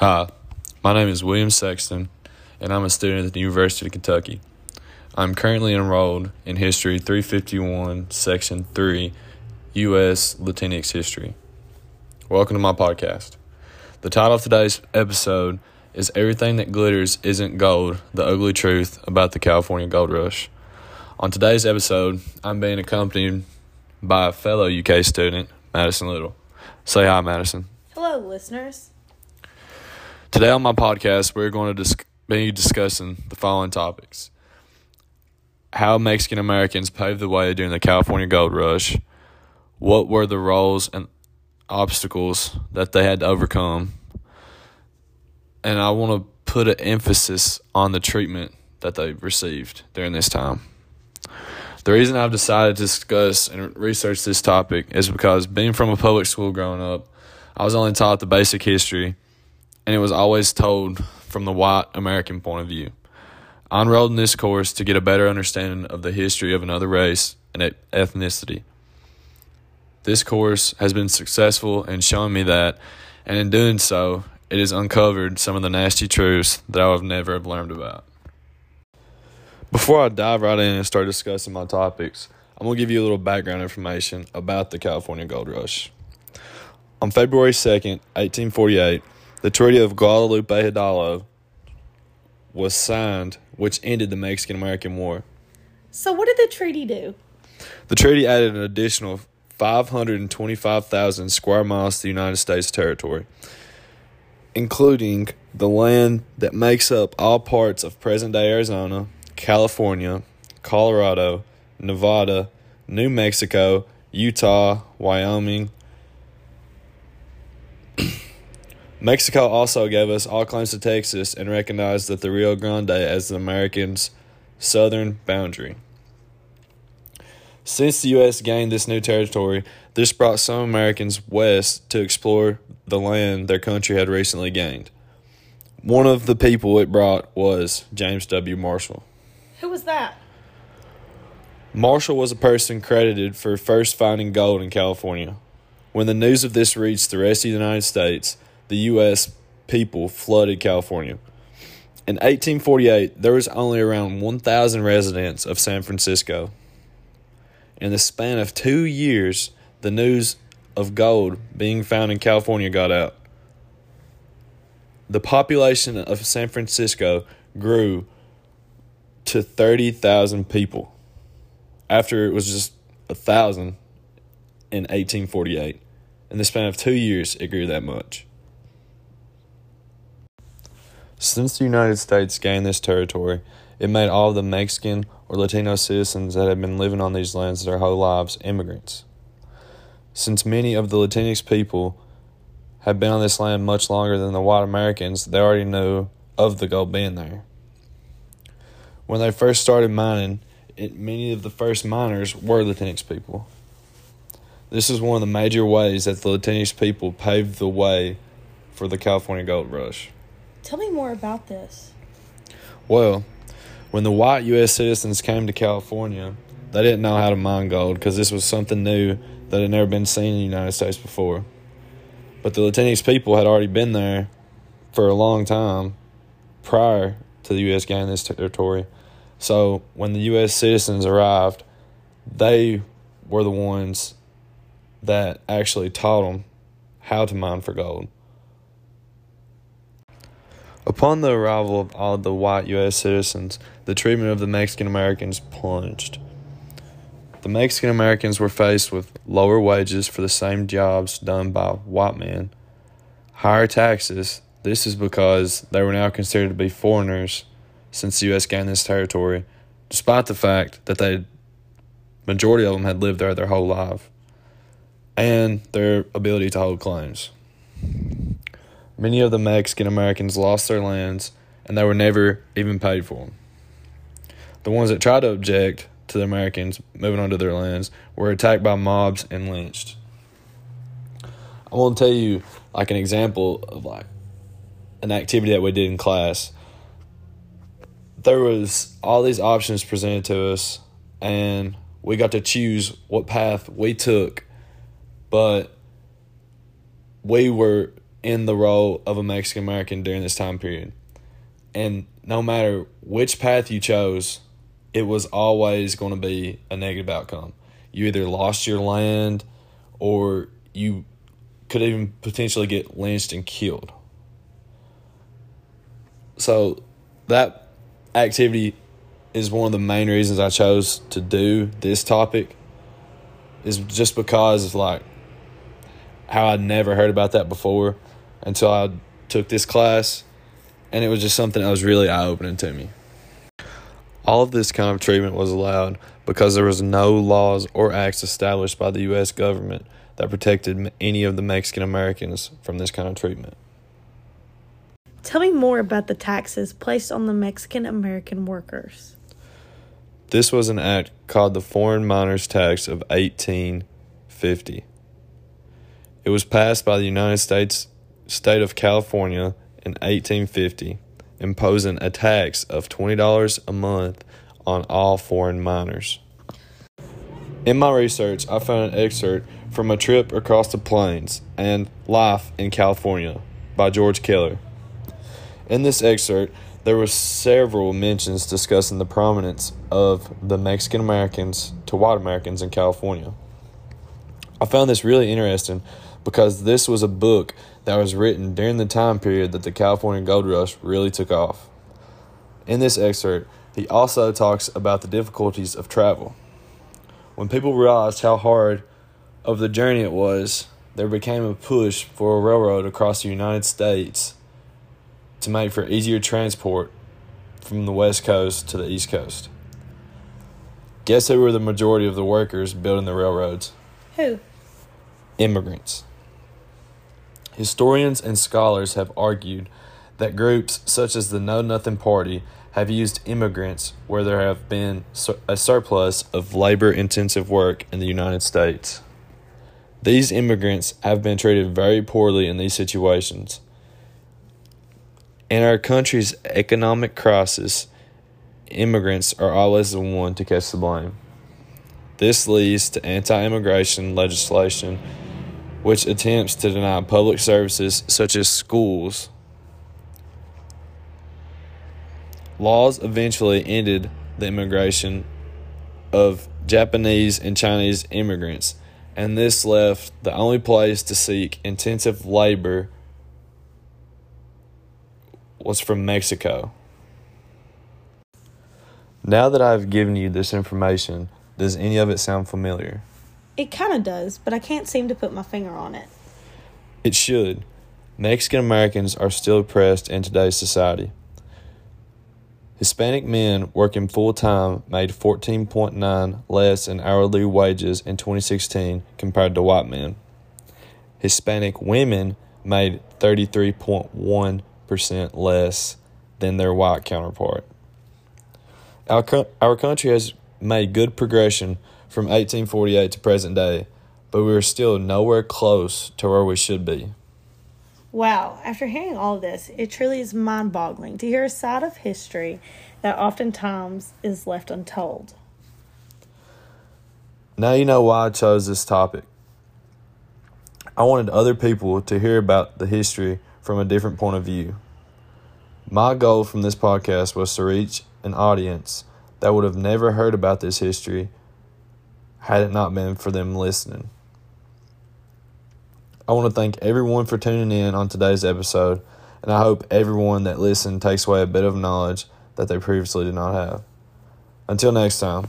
Hi, my name is William Sexton, and I'm a student at the University of Kentucky. I'm currently enrolled in History 351, Section 3, U.S. Latinx History. Welcome to my podcast. The title of today's episode is Everything That Glitters Isn't Gold The Ugly Truth About the California Gold Rush. On today's episode, I'm being accompanied by a fellow UK student, Madison Little. Say hi, Madison. Hello, listeners. Today on my podcast, we're going to dis- be discussing the following topics. How Mexican Americans paved the way during the California Gold Rush, what were the roles and obstacles that they had to overcome, and I want to put an emphasis on the treatment that they received during this time. The reason I've decided to discuss and research this topic is because being from a public school growing up, I was only taught the basic history and it was always told from the white American point of view. I enrolled in this course to get a better understanding of the history of another race and ethnicity. This course has been successful in showing me that, and in doing so, it has uncovered some of the nasty truths that I would never have learned about. Before I dive right in and start discussing my topics, I'm going to give you a little background information about the California Gold Rush. On February 2nd, 1848, the Treaty of Guadalupe Hidalgo was signed, which ended the Mexican American War. So, what did the treaty do? The treaty added an additional 525,000 square miles to the United States territory, including the land that makes up all parts of present day Arizona, California, Colorado, Nevada, New Mexico, Utah, Wyoming, Mexico also gave us all claims to Texas and recognized that the Rio Grande as the Americans' southern boundary. Since the U.S. gained this new territory, this brought some Americans west to explore the land their country had recently gained. One of the people it brought was James W. Marshall. Who was that? Marshall was a person credited for first finding gold in California. When the news of this reached the rest of the United States, the U.S. people flooded California. In 1848, there was only around 1,000 residents of San Francisco. In the span of two years, the news of gold being found in California got out. The population of San Francisco grew to 30,000 people after it was just a thousand in 1848. In the span of two years, it grew that much. Since the United States gained this territory, it made all of the Mexican or Latino citizens that had been living on these lands their whole lives immigrants. Since many of the Latinx people had been on this land much longer than the white Americans, they already knew of the gold being there. When they first started mining, it, many of the first miners were Latinx people. This is one of the major ways that the Latinx people paved the way for the California Gold Rush. Tell me more about this. Well, when the white U.S. citizens came to California, they didn't know how to mine gold because this was something new that had never been seen in the United States before. But the Latinx people had already been there for a long time prior to the U.S. gaining this territory. So when the U.S. citizens arrived, they were the ones that actually taught them how to mine for gold. Upon the arrival of all the white U.S. citizens, the treatment of the Mexican Americans plunged. The Mexican Americans were faced with lower wages for the same jobs done by white men, higher taxes. This is because they were now considered to be foreigners since the U.S. gained this territory, despite the fact that they majority of them had lived there their whole life, and their ability to hold claims. Many of the Mexican Americans lost their lands and they were never even paid for them. The ones that tried to object to the Americans moving onto their lands were attacked by mobs and lynched. I want to tell you like an example of like an activity that we did in class. There was all these options presented to us and we got to choose what path we took, but we were in the role of a Mexican American during this time period. And no matter which path you chose, it was always going to be a negative outcome. You either lost your land or you could even potentially get lynched and killed. So that activity is one of the main reasons I chose to do this topic is just because it's like how I'd never heard about that before until I took this class and it was just something that was really eye opening to me. All of this kind of treatment was allowed because there was no laws or acts established by the US government that protected any of the Mexican Americans from this kind of treatment. Tell me more about the taxes placed on the Mexican American workers. This was an act called the Foreign Miners Tax of 1850. It was passed by the United States state of California in 1850, imposing a tax of $20 a month on all foreign miners. In my research, I found an excerpt from A Trip Across the Plains and Life in California by George Keller. In this excerpt, there were several mentions discussing the prominence of the Mexican Americans to white Americans in California. I found this really interesting because this was a book that was written during the time period that the California gold rush really took off. In this excerpt, he also talks about the difficulties of travel. When people realized how hard of the journey it was, there became a push for a railroad across the United States to make for easier transport from the West Coast to the East Coast. Guess who were the majority of the workers building the railroads? Who? Immigrants. Historians and scholars have argued that groups such as the Know Nothing Party have used immigrants where there have been a surplus of labor intensive work in the United States. These immigrants have been treated very poorly in these situations. In our country's economic crisis, immigrants are always the one to catch the blame. This leads to anti immigration legislation, which attempts to deny public services such as schools. Laws eventually ended the immigration of Japanese and Chinese immigrants, and this left the only place to seek intensive labor was from Mexico. Now that I've given you this information, does any of it sound familiar? It kind of does, but I can't seem to put my finger on it. It should. Mexican Americans are still oppressed in today's society. Hispanic men working full time made 14.9 less in hourly wages in 2016 compared to white men. Hispanic women made 33.1 percent less than their white counterpart. Our, co- our country has made good progression from 1848 to present day, but we are still nowhere close to where we should be. Wow, after hearing all of this, it truly is mind boggling to hear a side of history that oftentimes is left untold. Now you know why I chose this topic. I wanted other people to hear about the history from a different point of view. My goal from this podcast was to reach an audience that would have never heard about this history had it not been for them listening. I want to thank everyone for tuning in on today's episode, and I hope everyone that listened takes away a bit of knowledge that they previously did not have. Until next time.